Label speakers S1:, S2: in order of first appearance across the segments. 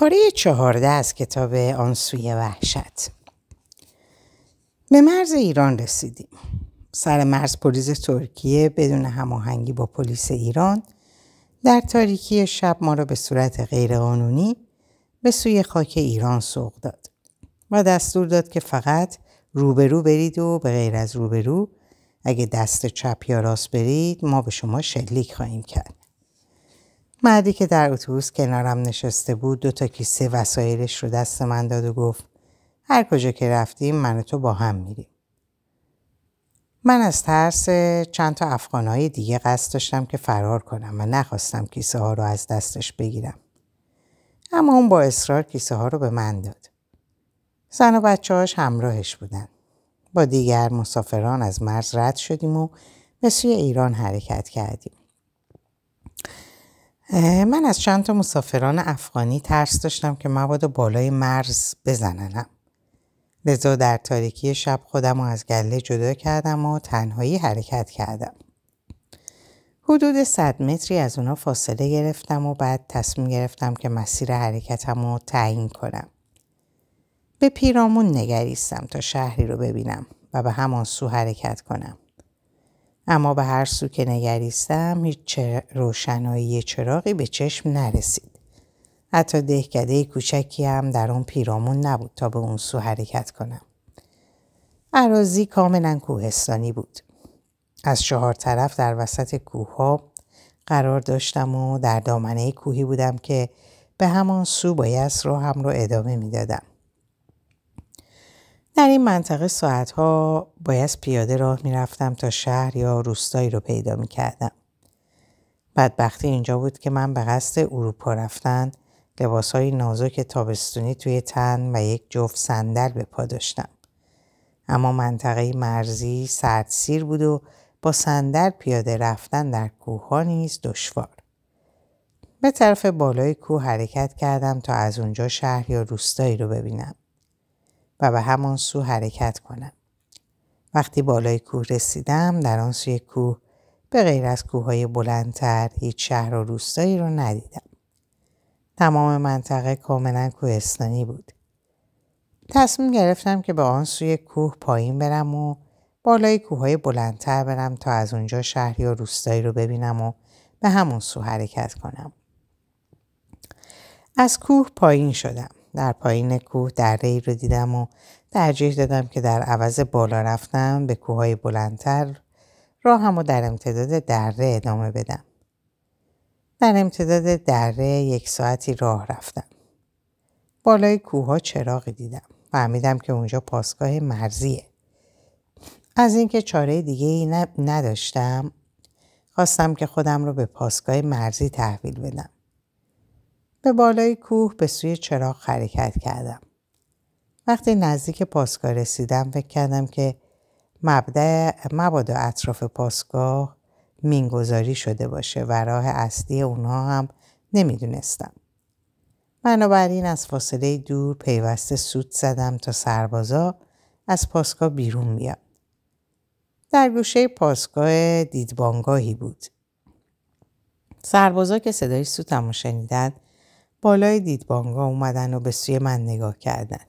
S1: پاره چهارده از کتاب آنسوی وحشت به مرز ایران رسیدیم. سر مرز پلیس ترکیه بدون هماهنگی با پلیس ایران در تاریکی شب ما را به صورت غیرقانونی به سوی خاک ایران سوق داد و دستور داد که فقط روبرو برید و به غیر از روبرو اگه دست چپ یا راست برید ما به شما شلیک خواهیم کرد. مردی که در اتوبوس کنارم نشسته بود دو تا کیسه وسایلش رو دست من داد و گفت هر کجا که رفتیم من و تو با هم میریم. من از ترس چند تا افغانهای دیگه قصد داشتم که فرار کنم و نخواستم کیسه ها رو از دستش بگیرم. اما اون با اصرار کیسه ها رو به من داد. زن و بچه هاش همراهش بودن. با دیگر مسافران از مرز رد شدیم و به سوی ایران حرکت کردیم. من از چند تا مسافران افغانی ترس داشتم که مبادا بالای مرز بزننم. لذا در تاریکی شب خودم رو از گله جدا کردم و تنهایی حرکت کردم. حدود صد متری از اونا فاصله گرفتم و بعد تصمیم گرفتم که مسیر حرکتم رو تعیین کنم. به پیرامون نگریستم تا شهری رو ببینم و به همان سو حرکت کنم. اما به هر سو که نگریستم هیچ روشنایی چراغی به چشم نرسید. حتی دهکده کوچکی هم در اون پیرامون نبود تا به اون سو حرکت کنم. عراضی کاملا کوهستانی بود. از چهار طرف در وسط کوه ها قرار داشتم و در دامنه کوهی بودم که به همان سو باید هم رو ادامه می‌دادم. در این منطقه ساعتها باید پیاده راه می‌رفتم تا شهر یا روستایی رو پیدا می کردم. بدبختی اینجا بود که من به قصد اروپا رفتن لباس های نازک تابستونی توی تن و یک جفت صندل به پا داشتم. اما منطقه مرزی سردسیر بود و با صندل پیاده رفتن در کوه ها نیز دشوار. به طرف بالای کوه حرکت کردم تا از اونجا شهر یا روستایی رو ببینم. و به همان سو حرکت کنم. وقتی بالای کوه رسیدم در آن سوی کوه به غیر از کوههای بلندتر هیچ شهر و روستایی رو ندیدم. تمام منطقه کاملا کوهستانی بود. تصمیم گرفتم که به آن سوی کوه پایین برم و بالای کوههای بلندتر برم تا از اونجا شهر یا روستایی رو ببینم و به همون سو حرکت کنم. از کوه پایین شدم. در پایین کوه دره ای رو دیدم و ترجیح دادم که در عوض بالا رفتم به کوههای بلندتر راهم و در امتداد دره ادامه بدم. در امتداد دره یک ساعتی راه رفتم. بالای کوه ها چراغی دیدم. فهمیدم که اونجا پاسگاه مرزیه. از اینکه چاره دیگه ای نداشتم خواستم که خودم رو به پاسگاه مرزی تحویل بدم. به بالای کوه به سوی چراغ حرکت کردم. وقتی نزدیک پاسگاه رسیدم فکر کردم که مبدع مبادا اطراف پاسگاه مینگذاری شده باشه و راه اصلی اونها هم نمی‌دونستم. بنابراین از فاصله دور پیوسته سود زدم تا سربازا از پاسگاه بیرون بیاد. در گوشه پاسگاه دیدبانگاهی بود. سربازا که صدای سوتم رو شنیدن بالای دیدبانگاه اومدن و به سوی من نگاه کردن.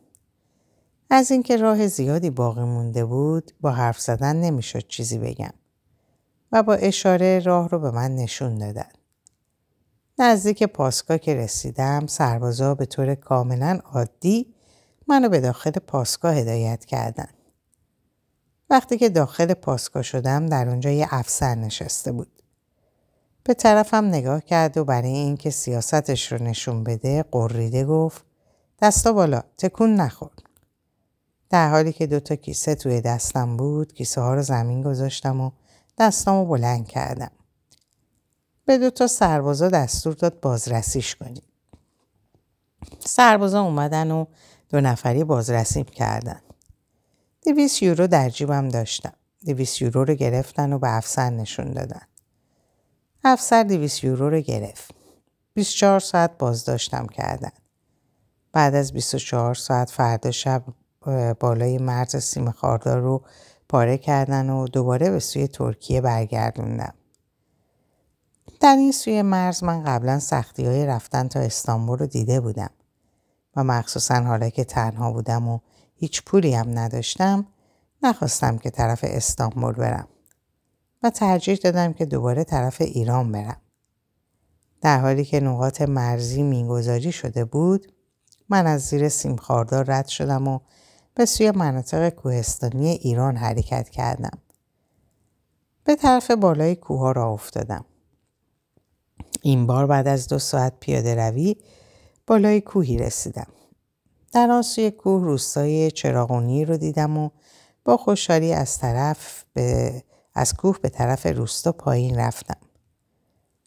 S1: از اینکه راه زیادی باقی مونده بود با حرف زدن نمی‌شد چیزی بگم و با اشاره راه رو به من نشون دادن. نزدیک پاسگاه که رسیدم سربازا به طور کاملا عادی منو به داخل پاسگاه هدایت کردن. وقتی که داخل پاسگاه شدم در اونجا یه افسر نشسته بود. به طرفم نگاه کرد و برای اینکه سیاستش رو نشون بده قریده گفت دستا بالا تکون نخور. در حالی که دوتا کیسه توی دستم بود کیسه ها رو زمین گذاشتم و دستم رو بلند کردم. به دوتا سربازا دستور داد بازرسیش کنیم. سربازا اومدن و دو نفری بازرسی کردن. دویس یورو در جیبم داشتم. دویس یورو رو گرفتن و به افسر نشون دادن. افسر دیویس یورو رو گرفت. 24 ساعت بازداشتم کردن. بعد از 24 ساعت فردا شب بالای مرز سیم خاردار رو پاره کردن و دوباره به سوی ترکیه برگردوندم. در این سوی مرز من قبلا سختی های رفتن تا استانبول رو دیده بودم. و مخصوصا حالا که تنها بودم و هیچ پولی هم نداشتم نخواستم که طرف استانبول برم و ترجیح دادم که دوباره طرف ایران برم. در حالی که نقاط مرزی می‌گذاری شده بود من از زیر سیمخاردار رد شدم و به سوی مناطق کوهستانی ایران حرکت کردم. به طرف بالای کوه را افتادم. این بار بعد از دو ساعت پیاده روی بالای کوهی رسیدم. در آن سوی کوه روستای چراغونی رو دیدم و با خوشحالی از طرف به از کوه به طرف روستا پایین رفتم.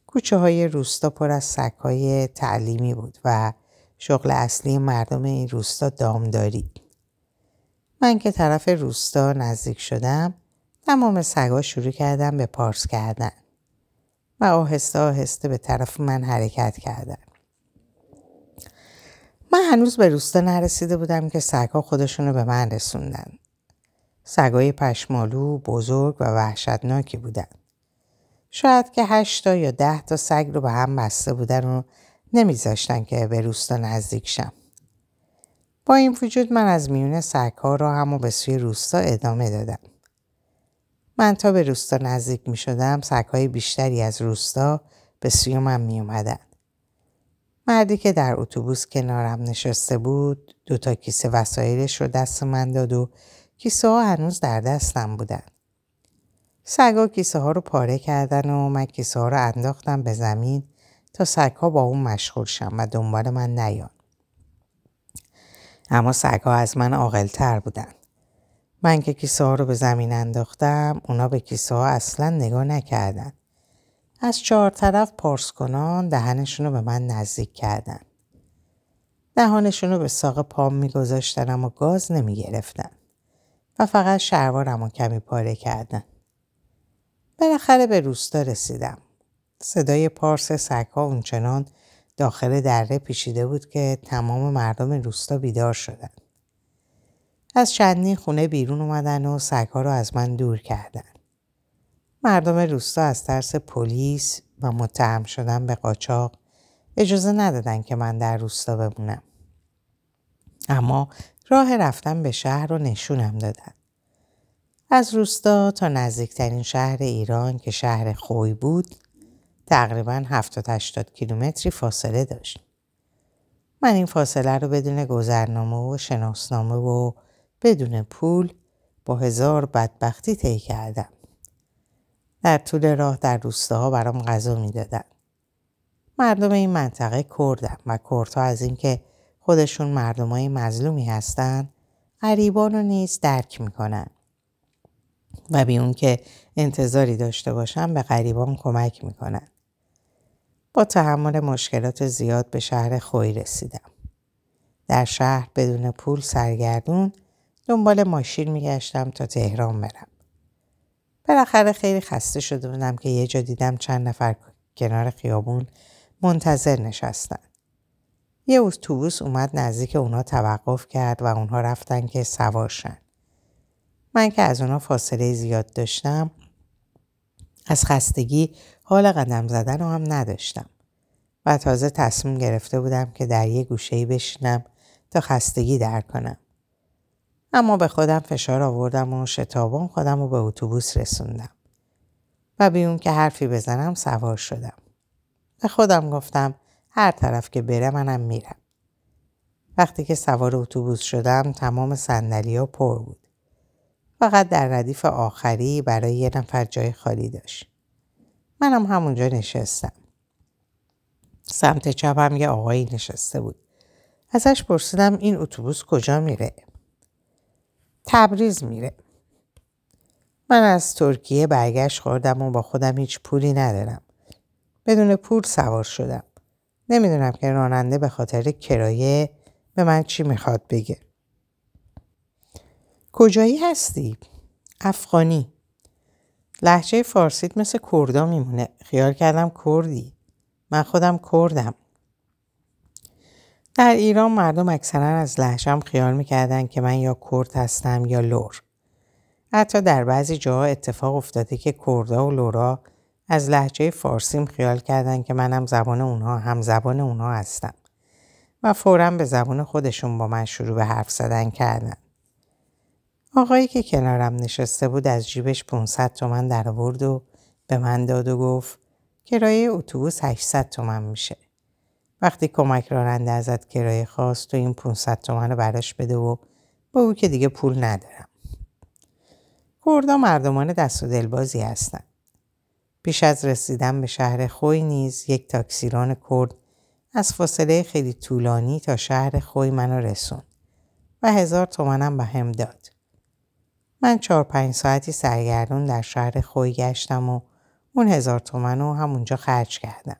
S1: کوچه های روستا پر از سک های تعلیمی بود و شغل اصلی مردم این روستا دامداری. من که طرف روستا نزدیک شدم تمام سگا شروع کردم به پارس کردن و آهسته آهسته به طرف من حرکت کردن. من هنوز به روستا نرسیده بودم که سگا خودشونو به من رسوندن. سگای پشمالو بزرگ و وحشتناکی بودن. شاید که هشتا یا ده تا سگ رو به هم بسته بودن و نمیذاشتن که به روستا نزدیک شم. با این وجود من از میون سگها را هم و به سوی روستا ادامه دادم. من تا به روستا نزدیک می شدم سگهای بیشتری از روستا به سوی من می اومدن. مردی که در اتوبوس کنارم نشسته بود دو تا کیسه وسایلش رو دست من داد و کیسه ها هنوز در دستم بودن. سگا کیسه ها رو پاره کردن و من کیسه ها رو انداختم به زمین تا سگ ها با اون مشغول شم و دنبال من نیان. اما سگ ها از من عاقلتر بودن. من که کیسه ها رو به زمین انداختم اونا به کیسه ها اصلا نگاه نکردن. از چهار طرف پارس کنان دهنشون رو به من نزدیک کردن. دهانشون رو به ساق پام میگذاشتن اما گاز نمی‌گرفتن و فقط شروارم رو کمی پاره کردن. بالاخره به روستا رسیدم. صدای پارس سگها اونچنان داخل دره پیچیده بود که تمام مردم روستا بیدار شدند. از چندین خونه بیرون اومدن و سگها رو از من دور کردن. مردم روستا از ترس پلیس و متهم شدن به قاچاق اجازه ندادن که من در روستا بمونم. اما راه رفتن به شهر رو نشونم دادن. از روستا تا نزدیکترین شهر ایران که شهر خوی بود تقریبا 70 80 کیلومتری فاصله داشت. من این فاصله رو بدون گذرنامه و شناسنامه و بدون پول با هزار بدبختی طی کردم. در طول راه در روستاها برام غذا می‌دادن. مردم این منطقه کردن و کردها از اینکه خودشون مردمای مظلومی هستن غریبان رو نیز درک می‌کنن. و بی اون که انتظاری داشته باشم به غریبان کمک می‌کنن. با تحمل مشکلات زیاد به شهر خوی رسیدم. در شهر بدون پول سرگردون دنبال ماشین میگشتم تا تهران برم. بالاخره خیلی خسته شده بودم که یه جا دیدم چند نفر کنار خیابون منتظر نشستن. یه اتوبوس اومد نزدیک اونا توقف کرد و اونها رفتن که سوارشن. من که از اونا فاصله زیاد داشتم از خستگی حال قدم زدن رو هم نداشتم و تازه تصمیم گرفته بودم که در یه گوشهی بشینم تا خستگی در کنم. اما به خودم فشار آوردم و شتابان خودم رو به اتوبوس رسوندم. و بی اون که حرفی بزنم سوار شدم. به خودم گفتم هر طرف که بره منم میرم. وقتی که سوار اتوبوس شدم تمام ها پر بود. فقط در ردیف آخری برای یه نفر جای خالی داشت. منم همونجا نشستم. سمت چپم یه آقایی نشسته بود. ازش پرسیدم این اتوبوس کجا میره؟ تبریز میره. من از ترکیه برگشت خوردم و با خودم هیچ پولی ندارم. بدون پول سوار شدم. نمی‌دونم که راننده به خاطر کرایه به من چی می‌خواد بگه. کجایی هستی؟ افغانی. لحجه فارسیت مثل کردا میمونه. خیال کردم کردی. من خودم کردم. در ایران مردم اکثرا از لحجم خیال می‌کردن که من یا کرد هستم یا لور. حتی در بعضی جاها اتفاق افتاده که کردا و لورا از لحجه فارسیم خیال کردن که منم زبان اونها هم زبان اونها هستم و فورا به زبون خودشون با من شروع به حرف زدن کردن. آقایی که کنارم نشسته بود از جیبش 500 تومن در آورد و به من داد و گفت کرایه اتوبوس 800 تومن میشه. وقتی کمک راننده ازت کرایه خواست تو این 500 تومن رو براش بده و با او که دیگه پول ندارم. کردا مردمان دست و دلبازی هستند. پیش از رسیدن به شهر خوی نیز یک تاکسیران کرد از فاصله خیلی طولانی تا شهر خوی منو رسون و هزار تومنم به هم داد. من چهار پنج ساعتی سرگردون در شهر خوی گشتم و اون هزار تومن رو همونجا خرج کردم.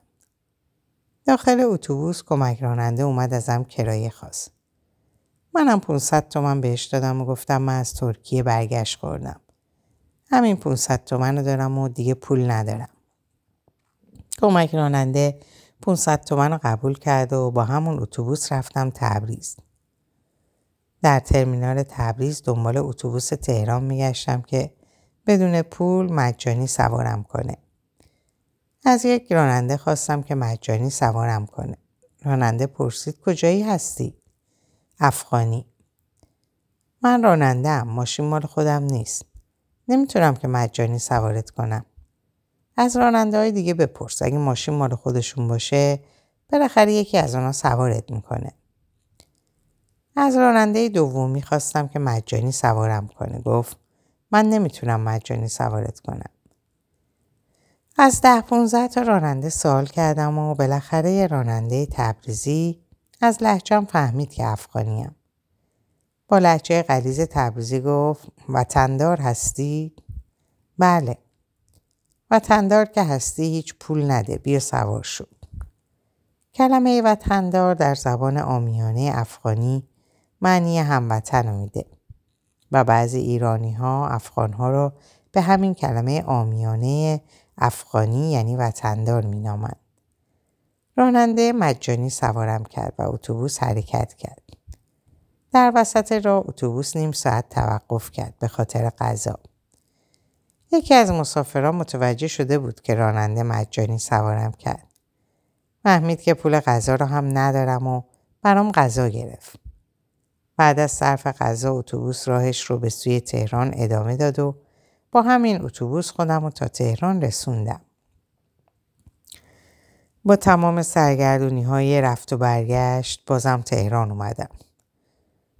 S1: داخل اتوبوس کمک راننده اومد ازم کرایه خواست. منم 500 تومن بهش دادم و گفتم من از ترکیه برگشت خوردم. همین 500 تومن رو دارم و دیگه پول ندارم. کمک راننده 500 تومن رو قبول کرد و با همون اتوبوس رفتم تبریز. در ترمینال تبریز دنبال اتوبوس تهران میگشتم که بدون پول مجانی سوارم کنه. از یک راننده خواستم که مجانی سوارم کنه. راننده پرسید کجایی هستی؟ افغانی. من راننده. ماشین مال خودم نیست. نمی‌تونم که مجانی سوارت کنم. از راننده های دیگه بپرس. اگه ماشین مال خودشون باشه بالاخره یکی از اونا سوارت می‌کنه. از راننده دومی خواستم که مجانی سوارم کنه. گفت من نمی‌تونم مجانی سوارت کنم. از ده 15 تا راننده سوال کردم و بالاخره یه راننده تبریزی از لحجم فهمید که افغانیم. با لحجه قلیز تبریزی گفت وطندار هستی؟ بله. وطندار که هستی هیچ پول نده بیا سوار شد. کلمه وطندار در زبان آمیانه افغانی معنی هموطن میده و بعضی ایرانی ها افغان ها رو به همین کلمه آمیانه افغانی یعنی وطندار مینامند. راننده مجانی سوارم کرد و اتوبوس حرکت کرد. در وسط راه اتوبوس نیم ساعت توقف کرد به خاطر غذا. یکی از مسافران متوجه شده بود که راننده مجانی سوارم کرد. فهمید که پول غذا را هم ندارم و برام غذا گرفت. بعد از صرف غذا اتوبوس راهش رو به سوی تهران ادامه داد و با همین اتوبوس خودم رو تا تهران رسوندم. با تمام سرگردونی های رفت و برگشت بازم تهران اومدم.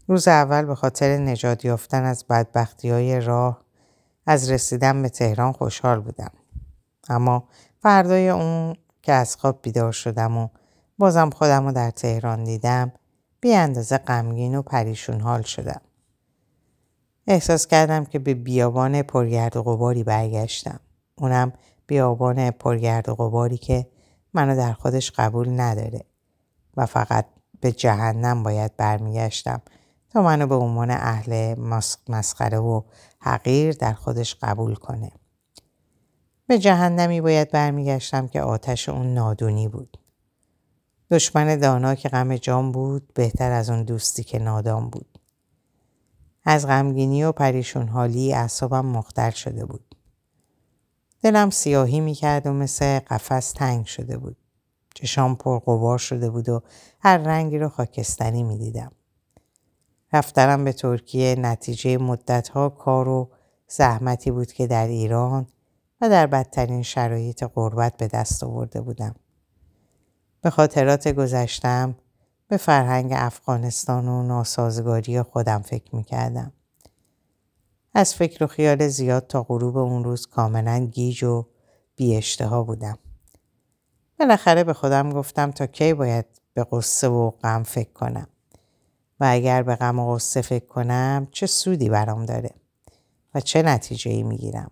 S1: روز اول به خاطر نجات یافتن از بدبختی های راه از رسیدن به تهران خوشحال بودم. اما فردای اون که از خواب بیدار شدم و بازم خودم رو در تهران دیدم بی اندازه غمگین و پریشون حال شدم. احساس کردم که به بیابان پرگرد و غباری برگشتم. اونم بیابان پرگرد و غباری که منو در خودش قبول نداره و فقط به جهنم باید برمیگشتم تا منو به عنوان اهل مسخره و حقیر در خودش قبول کنه. به جهنمی باید برمیگشتم که آتش اون نادونی بود. دشمن دانا که غم جام بود بهتر از اون دوستی که نادام بود. از غمگینی و پریشون حالی اعصابم مختل شده بود. دلم سیاهی می‌کرد و مثل قفس تنگ شده بود. چشام پر شده بود و هر رنگی رو خاکستری می‌دیدم. رفتنم به ترکیه نتیجه مدتها کار و زحمتی بود که در ایران و در بدترین شرایط غربت به دست آورده بودم. به خاطرات گذشتم به فرهنگ افغانستان و ناسازگاری خودم فکر می‌کردم. از فکر و خیال زیاد تا غروب اون روز کاملا گیج و بی اشتها بودم. بالاخره به خودم گفتم تا کی باید به قصه و غم فکر کنم. و اگر به غم و غصه فکر کنم چه سودی برام داره و چه نتیجه ای می‌گیرم.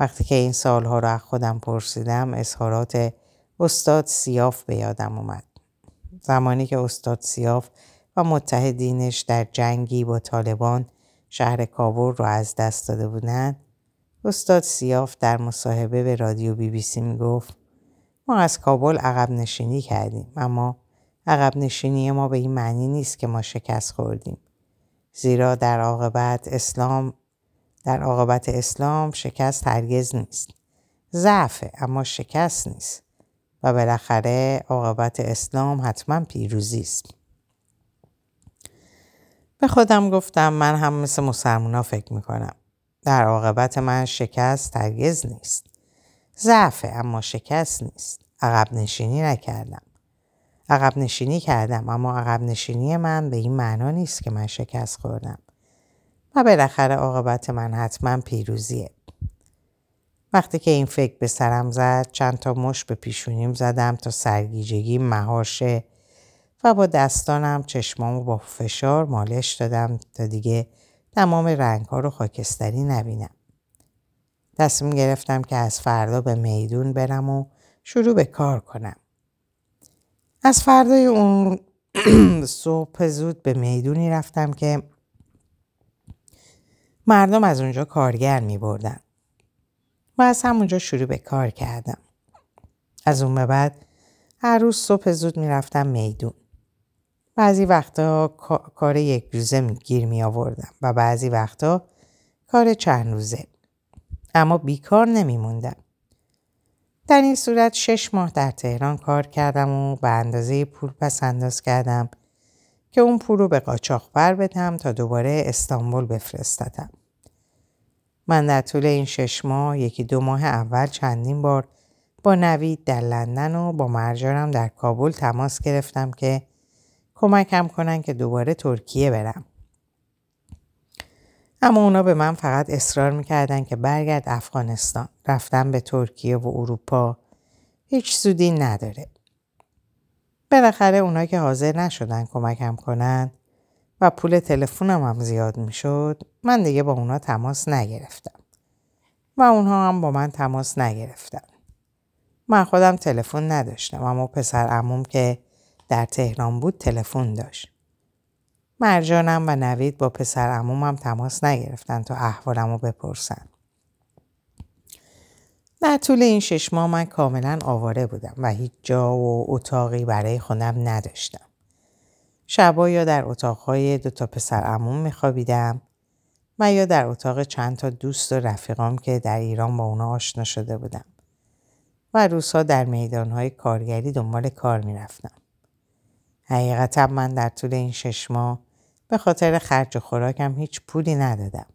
S1: وقتی که این سالها رو از خودم پرسیدم اظهارات استاد سیاف به یادم اومد. زمانی که استاد سیاف و متحدینش در جنگی با طالبان شهر کابل رو از دست داده بودند استاد سیاف در مصاحبه به رادیو بی بی سی می‌گفت ما از کابل عقب نشینی کردیم اما عقب نشینی ما به این معنی نیست که ما شکست خوردیم. زیرا در عاقبت اسلام در عاقبت اسلام شکست هرگز نیست. ضعف اما شکست نیست. و بالاخره عاقبت اسلام حتما پیروزی است. به خودم گفتم من هم مثل مسلمونا فکر می‌کنم. در عاقبت من شکست هرگز نیست. ضعفه اما شکست نیست. عقب نشینی نکردم. عقب نشینی کردم اما عقب نشینی من به این معنا نیست که من شکست خوردم. و بالاخره عاقبت من حتما پیروزیه. وقتی که این فکر به سرم زد چند تا مش به پیشونیم زدم تا سرگیجگی مهاشه و با دستانم چشمامو با فشار مالش دادم تا دیگه تمام رنگ ها رو خاکستری نبینم. تصمیم گرفتم که از فردا به میدون برم و شروع به کار کنم. از فردای اون صبح زود به می‌دونی رفتم که مردم از اونجا کارگر می بردن. و از همونجا شروع به کار کردم. از اون به بعد هر روز صبح زود می‌رفتم میدون. بعضی وقتا کار یک روزه گیر می آوردم و بعضی وقتا کار چند روزه. اما بیکار نمی موندم. در این صورت شش ماه در تهران کار کردم و به اندازه پول پس انداز کردم که اون پول رو به قاچاق بر بدم تا دوباره استانبول بفرستدم. من در طول این شش ماه یکی دو ماه اول چندین بار با نوید در لندن و با مرجانم در کابل تماس گرفتم که کمکم کنن که دوباره ترکیه برم. اما اونا به من فقط اصرار می‌کردن که برگرد افغانستان. رفتم به ترکیه و اروپا هیچ سودی نداره. بالاخره اونا که حاضر نشدن کمکم کنن و پول تلفنم هم زیاد می‌شد من دیگه با اونا تماس نگرفتم و اونها هم با من تماس نگرفتن من خودم تلفن نداشتم اما پسر عموم که در تهران بود تلفن داشت مرجانم و نوید با پسر عمومم تماس نگرفتن تا احوالم رو بپرسن در طول این شش ماه من کاملا آواره بودم و هیچ جا و اتاقی برای خودم نداشتم شبا یا در اتاقهای دو تا پسر عموم میخوابیدم و یا در اتاق چند تا دوست و رفیقام که در ایران با اونا آشنا شده بودم و روزها در میدانهای کارگری دنبال کار می‌رفتم. حقیقتا من در طول این شش ماه به خاطر خرج و خوراکم هیچ پولی ندادم.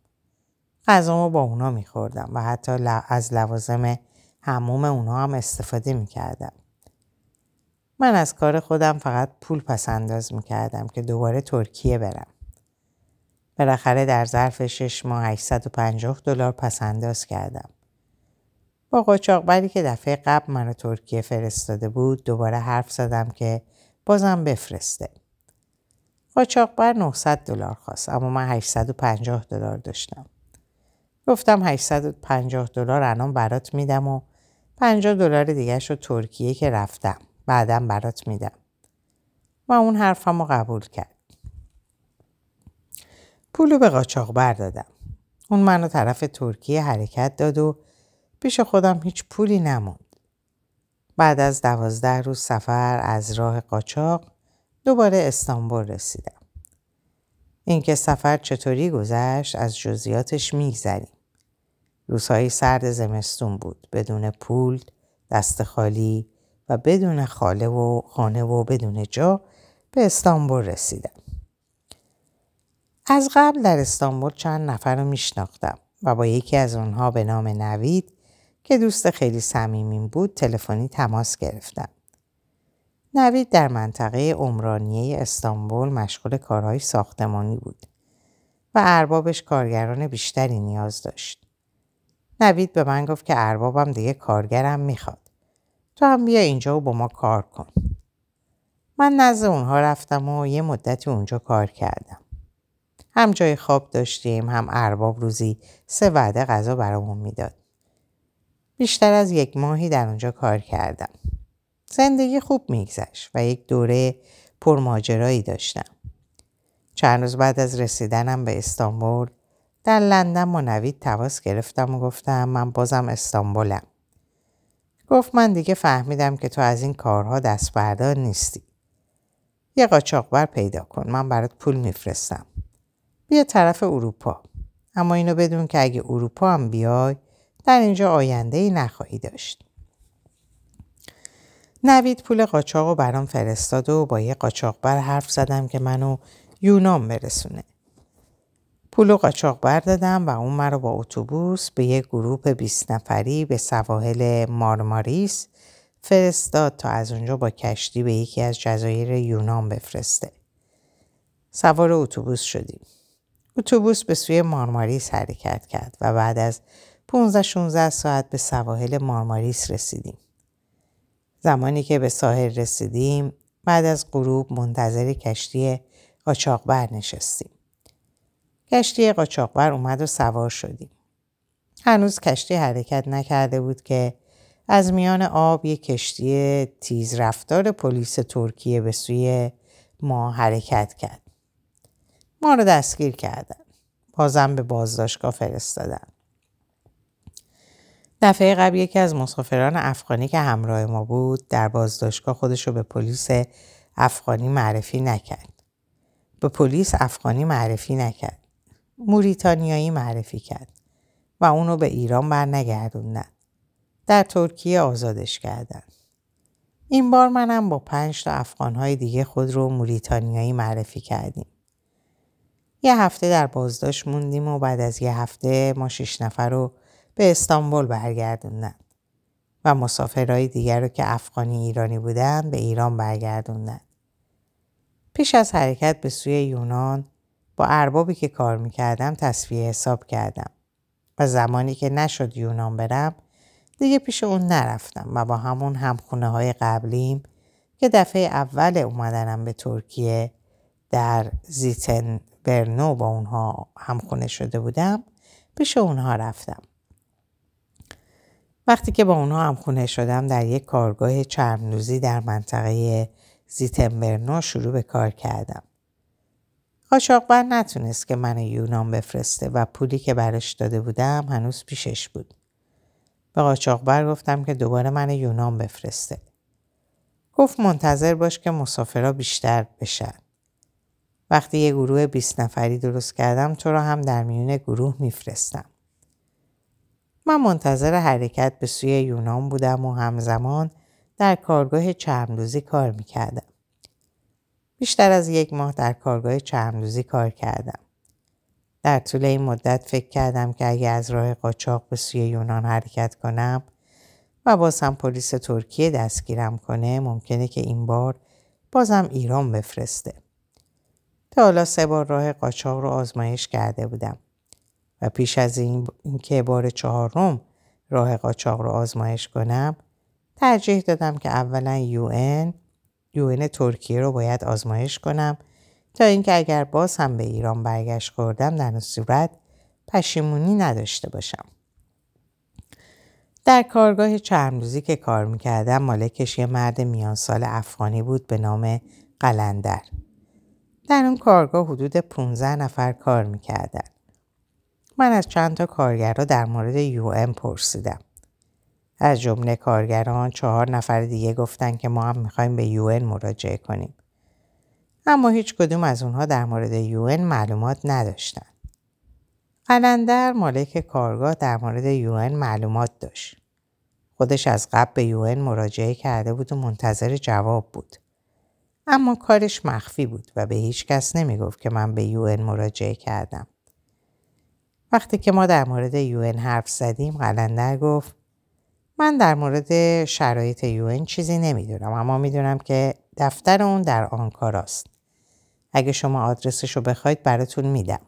S1: غذامو با اونا میخوردم و حتی از لوازم هموم اونا هم استفاده می‌کردم. من از کار خودم فقط پول پس انداز می‌کردم که دوباره ترکیه برم. بالاخره در ظرف شش ماه 850 دلار پس انداز کردم. با قاچاقبری که دفعه قبل منو ترکیه فرستاده بود دوباره حرف زدم که بازم بفرسته. قاچاقبر 900 دلار خواست اما من 850 دلار داشتم. گفتم 850 دلار الان برات میدم و 50 دلار دیگه رو ترکیه که رفتم. بعدا برات میدم. و اون حرفم رو قبول کرد. پولو به قاچاق بردادم. اون منو طرف ترکیه حرکت داد و پیش خودم هیچ پولی نموند. بعد از دوازده روز سفر از راه قاچاق دوباره استانبول رسیدم. اینکه سفر چطوری گذشت از جزئیاتش میگذریم. روزهای سرد زمستون بود بدون پول، دست خالی و بدون خاله و خانه و بدون جا به استانبول رسیدم. از قبل در استانبول چند نفر رو میشناختم و با یکی از اونها به نام نوید که دوست خیلی صمیمیم بود تلفنی تماس گرفتم. نوید در منطقه عمرانیه استانبول مشغول کارهای ساختمانی بود و اربابش کارگران بیشتری نیاز داشت. نوید به من گفت که اربابم دیگه کارگرم می‌خواد. تو هم بیا اینجا و با ما کار کن. من نزد اونها رفتم و یه مدتی اونجا کار کردم. هم جای خواب داشتیم هم ارباب روزی سه وعده غذا برامون می‌داد. بیشتر از یک ماهی در اونجا کار کردم. زندگی خوب میگذشت و یک دوره پرماجرایی داشتم. چند روز بعد از رسیدنم به استانبول در لندن با نوید تواس گرفتم و گفتم من بازم استانبولم. گفت من دیگه فهمیدم که تو از این کارها دست بردار نیستی. یه قاچاقبر پیدا کن من برات پول میفرستم. بیا طرف اروپا. اما اینو بدون که اگه اروپا هم بیای در اینجا آینده ای نخواهی داشت. نوید پول قاچاق رو برام فرستاد و با یه قاچاقبر حرف زدم که منو یونان برسونه. پول و قاچاق بردادم و اون مرا با اتوبوس به یک گروه 20 نفری به سواحل مارماریس فرستاد تا از اونجا با کشتی به یکی از جزایر یونان بفرسته. سوار اتوبوس شدیم. اتوبوس به سوی مارماریس حرکت کرد و بعد از 15 16 ساعت به سواحل مارماریس رسیدیم. زمانی که به ساحل رسیدیم بعد از غروب منتظر کشتی قاچاقبر نشستیم. کشتی قاچاقبر اومد و سوار شدیم. هنوز کشتی حرکت نکرده بود که از میان آب یک کشتی تیز رفتار پلیس ترکیه به سوی ما حرکت کرد. ما رو دستگیر کردن. بازم به بازداشتگاه فرستادن. دفعه قبل یکی از مسافران افغانی که همراه ما بود در بازداشتگاه خودش رو به پلیس افغانی معرفی نکرد. به پلیس افغانی معرفی نکرد. موریتانیایی معرفی کرد و اونو به ایران برنگردوندن. در ترکیه آزادش کردن. این بار منم با پنج تا افغانهای دیگه خود رو موریتانیایی معرفی کردیم. یه هفته در بازداشت موندیم و بعد از یه هفته ما شش نفر رو به استانبول برگردوندن و مسافرهای دیگر رو که افغانی ایرانی بودن به ایران برگردوندن. پیش از حرکت به سوی یونان با اربابی که کار می‌کردم تصفیه حساب کردم و زمانی که نشد یونان برم دیگه پیش اون نرفتم و با همون همخونه های قبلیم که دفعه اول اومدنم به ترکیه در زیتن برنو با اونها همخونه شده بودم پیش اونها رفتم. وقتی که با اونها همخونه شدم در یک کارگاه چرمدوزی در منطقه زیتنبرنو شروع به کار کردم. قاچاقبر نتونست که من یونان بفرسته و پولی که برش داده بودم هنوز پیشش بود. به قاچاقبر گفتم که دوباره من یونان بفرسته. گفت منتظر باش که مسافرها بیشتر بشن. وقتی یه گروه 20 نفری درست کردم تو را هم در میون گروه میفرستم. من منتظر حرکت به سوی یونان بودم و همزمان در کارگاه چرمدوزی کار می‌کردم. بیشتر از یک ماه در کارگاه چرمدوزی کار کردم. در طول این مدت فکر کردم که اگه از راه قاچاق به سوی یونان حرکت کنم و بازم پلیس ترکیه دستگیرم کنه ممکنه که این بار بازم ایران بفرسته. تا حالا سه بار راه قاچاق رو آزمایش کرده بودم و پیش از این اینکه بار چهارم راه قاچاق رو آزمایش کنم ترجیح دادم که اولا یو ان یو ترکیه رو باید آزمایش کنم تا اینکه اگر باز هم به ایران برگشت خوردم در صورت پشیمونی نداشته باشم. در کارگاه چرمدوزی که کار می‌کردم مالکش یه مرد میان سال افغانی بود به نام قلندر. در اون کارگاه حدود 15 نفر کار می‌کردن. من از چند تا کارگرها در مورد یو ام پرسیدم. از جمله کارگران چهار نفر دیگه گفتن که ما هم می‌خوایم به یو مراجعه کنیم. اما هیچ کدوم از اونها در مورد یو معلومات نداشتن. قلندر مالک کارگاه در مورد یو معلومات داشت. خودش از قبل به یو مراجعه کرده بود و منتظر جواب بود. اما کارش مخفی بود و به هیچ کس نمی گفت که من به یو مراجعه کردم. وقتی که ما در مورد یو حرف زدیم قلندر گفت من در مورد شرایط یو چیزی نمی‌دونم اما می‌دونم که دفتر اون در آنکاراست. اگه شما آدرسش رو بخواید براتون میدم.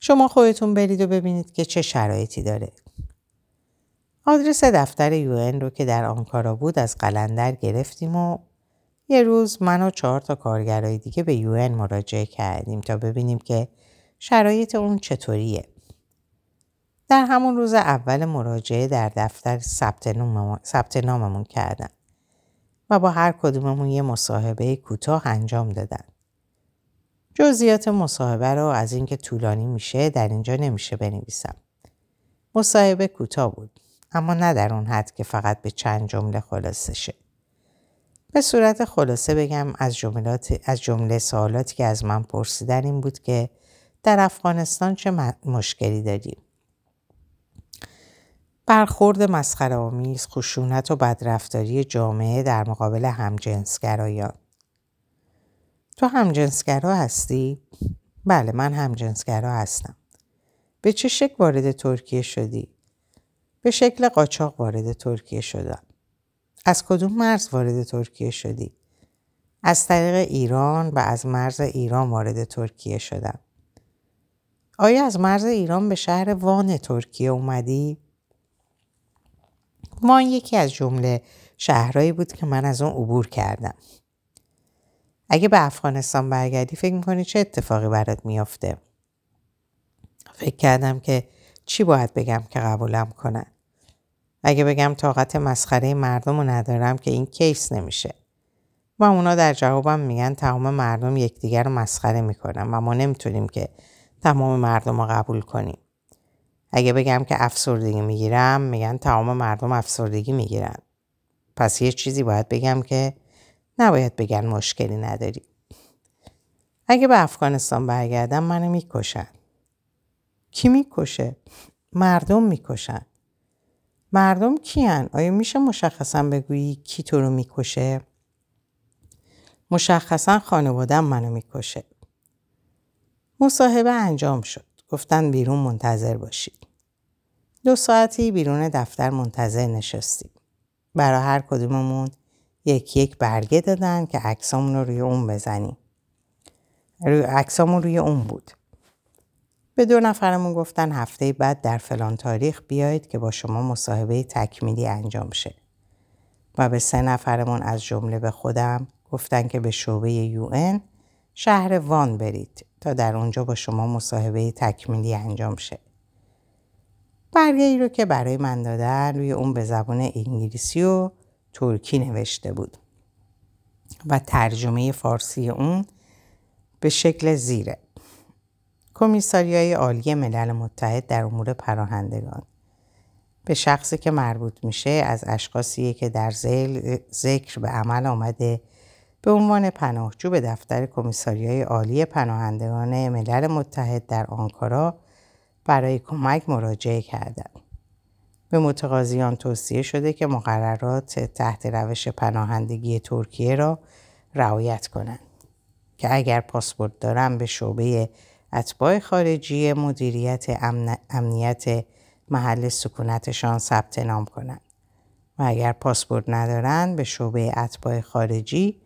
S1: شما خودتون برید و ببینید که چه شرایطی داره. آدرس دفتر یو رو که در آنکارا بود از قلندر گرفتیم و یه روز من و چهار تا کارگرای دیگه به یو مراجعه کردیم تا ببینیم که شرایط اون چطوریه. در همون روز اول مراجعه در دفتر ثبت ناممون کردن و با هر کدوممون یه مصاحبه کوتاه انجام دادن. جزئیات مصاحبه رو از اینکه طولانی میشه در اینجا نمیشه بنویسم. مصاحبه کوتاه بود اما نه در اون حد که فقط به چند جمله خلاصه شه. به صورت خلاصه بگم از جملات از جمله سوالاتی که از من پرسیدن این بود که در افغانستان چه مشکلی داریم برخورد مسخره آمیز خشونت و بدرفتاری جامعه در مقابل همجنسگرایان تو همجنسگرا هستی؟ بله من همجنسگرا هستم. به چه شکل وارد ترکیه شدی؟ به شکل قاچاق وارد ترکیه شدم. از کدوم مرز وارد ترکیه شدی؟ از طریق ایران و از مرز ایران وارد ترکیه شدم. آیا از مرز ایران به شهر وان ترکیه اومدی؟ وان یکی از جمله شهرهایی بود که من از اون عبور کردم. اگه به افغانستان برگردی فکر می‌کنی چه اتفاقی برات میافته؟ فکر کردم که چی باید بگم که قبولم کنن؟ اگه بگم طاقت مسخره مردم رو ندارم که این کیس نمیشه. و اونا در جوابم میگن تمام مردم یکدیگر رو مسخره می‌کنن و ما نمی‌تونیم که تمام مردم رو قبول کنیم. اگه بگم که افسردگی می‌گیرم میگن تمام مردم افسردگی می‌گیرن. پس یه چیزی باید بگم که نباید بگن مشکلی نداری. اگه به افغانستان برگردم منو می‌کشن. کی می‌کشه؟ مردم می‌کشن. مردم کیان؟ آیا میشه مشخصا بگویی کی تو رو می‌کشه؟ مشخصا خانوادم منو می‌کشه. مصاحبه انجام شد. گفتن بیرون منتظر باشید. دو ساعتی بیرون دفتر منتظر نشستیم. برای هر کدوممون یک یک برگه دادن که عکسامون رو روی اون بزنیم. روی عکسامون روی اون بود. به دو نفرمون گفتن هفته بعد در فلان تاریخ بیایید که با شما مصاحبه تکمیلی انجام شه. و به سه نفرمون از جمله به خودم گفتن که به شعبه یو شهر وان برید تا در اونجا با شما مصاحبه تکمیلی انجام شه. برگه ای رو که برای من دادن روی اون به زبان انگلیسی و ترکی نوشته بود و ترجمه فارسی اون به شکل زیره. کمیساریای عالی ملل متحد در امور پراهندگان به شخصی که مربوط میشه از اشخاصیه که در ذکر به عمل آمده به عنوان پناهجو به دفتر کمیساریای عالی پناهندگان ملل متحد در آنکارا برای کمک مراجعه کردند. به متقاضیان توصیه شده که مقررات تحت روش پناهندگی ترکیه را رعایت کنند که اگر پاسپورت دارن به شعبه اتباع خارجی مدیریت امنیت محل سکونتشان ثبت نام کنند و اگر پاسپورت ندارند به شعبه اتباع خارجی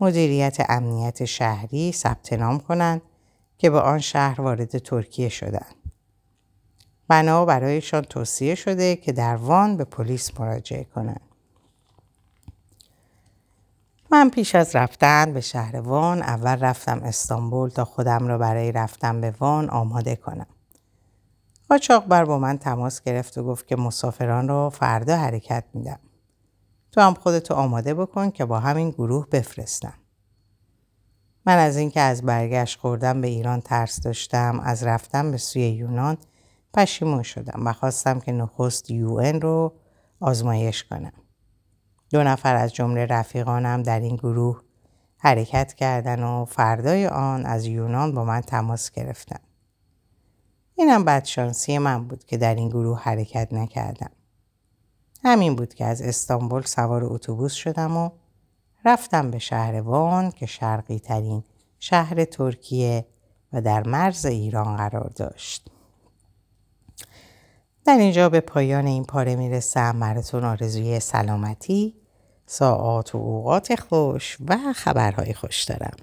S1: مدیریت امنیت شهری ثبت نام کنند که به آن شهر وارد ترکیه شدند. بنا برایشان توصیه شده که در وان به پلیس مراجعه کنند. من پیش از رفتن به شهر وان اول رفتم استانبول تا خودم را برای رفتن به وان آماده کنم. بر با من تماس گرفت و گفت که مسافران را فردا حرکت میدم. تو هم خودتو آماده بکن که با همین گروه بفرستم. من از اینکه از برگشت خوردم به ایران ترس داشتم از رفتن به سوی یونان پشیمون شدم و خواستم که نخست یو رو آزمایش کنم. دو نفر از جمله رفیقانم در این گروه حرکت کردن و فردای آن از یونان با من تماس گرفتن. اینم بدشانسی من بود که در این گروه حرکت نکردم. همین بود که از استانبول سوار اتوبوس شدم و رفتم به شهر وان که شرقی ترین شهر ترکیه و در مرز ایران قرار داشت. در اینجا به پایان این پاره می‌رسم. براتون آرزوی سلامتی ساعات و اوقات خوش و خبرهای خوش دارم.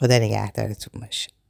S1: خدا نگهدارتون باشه.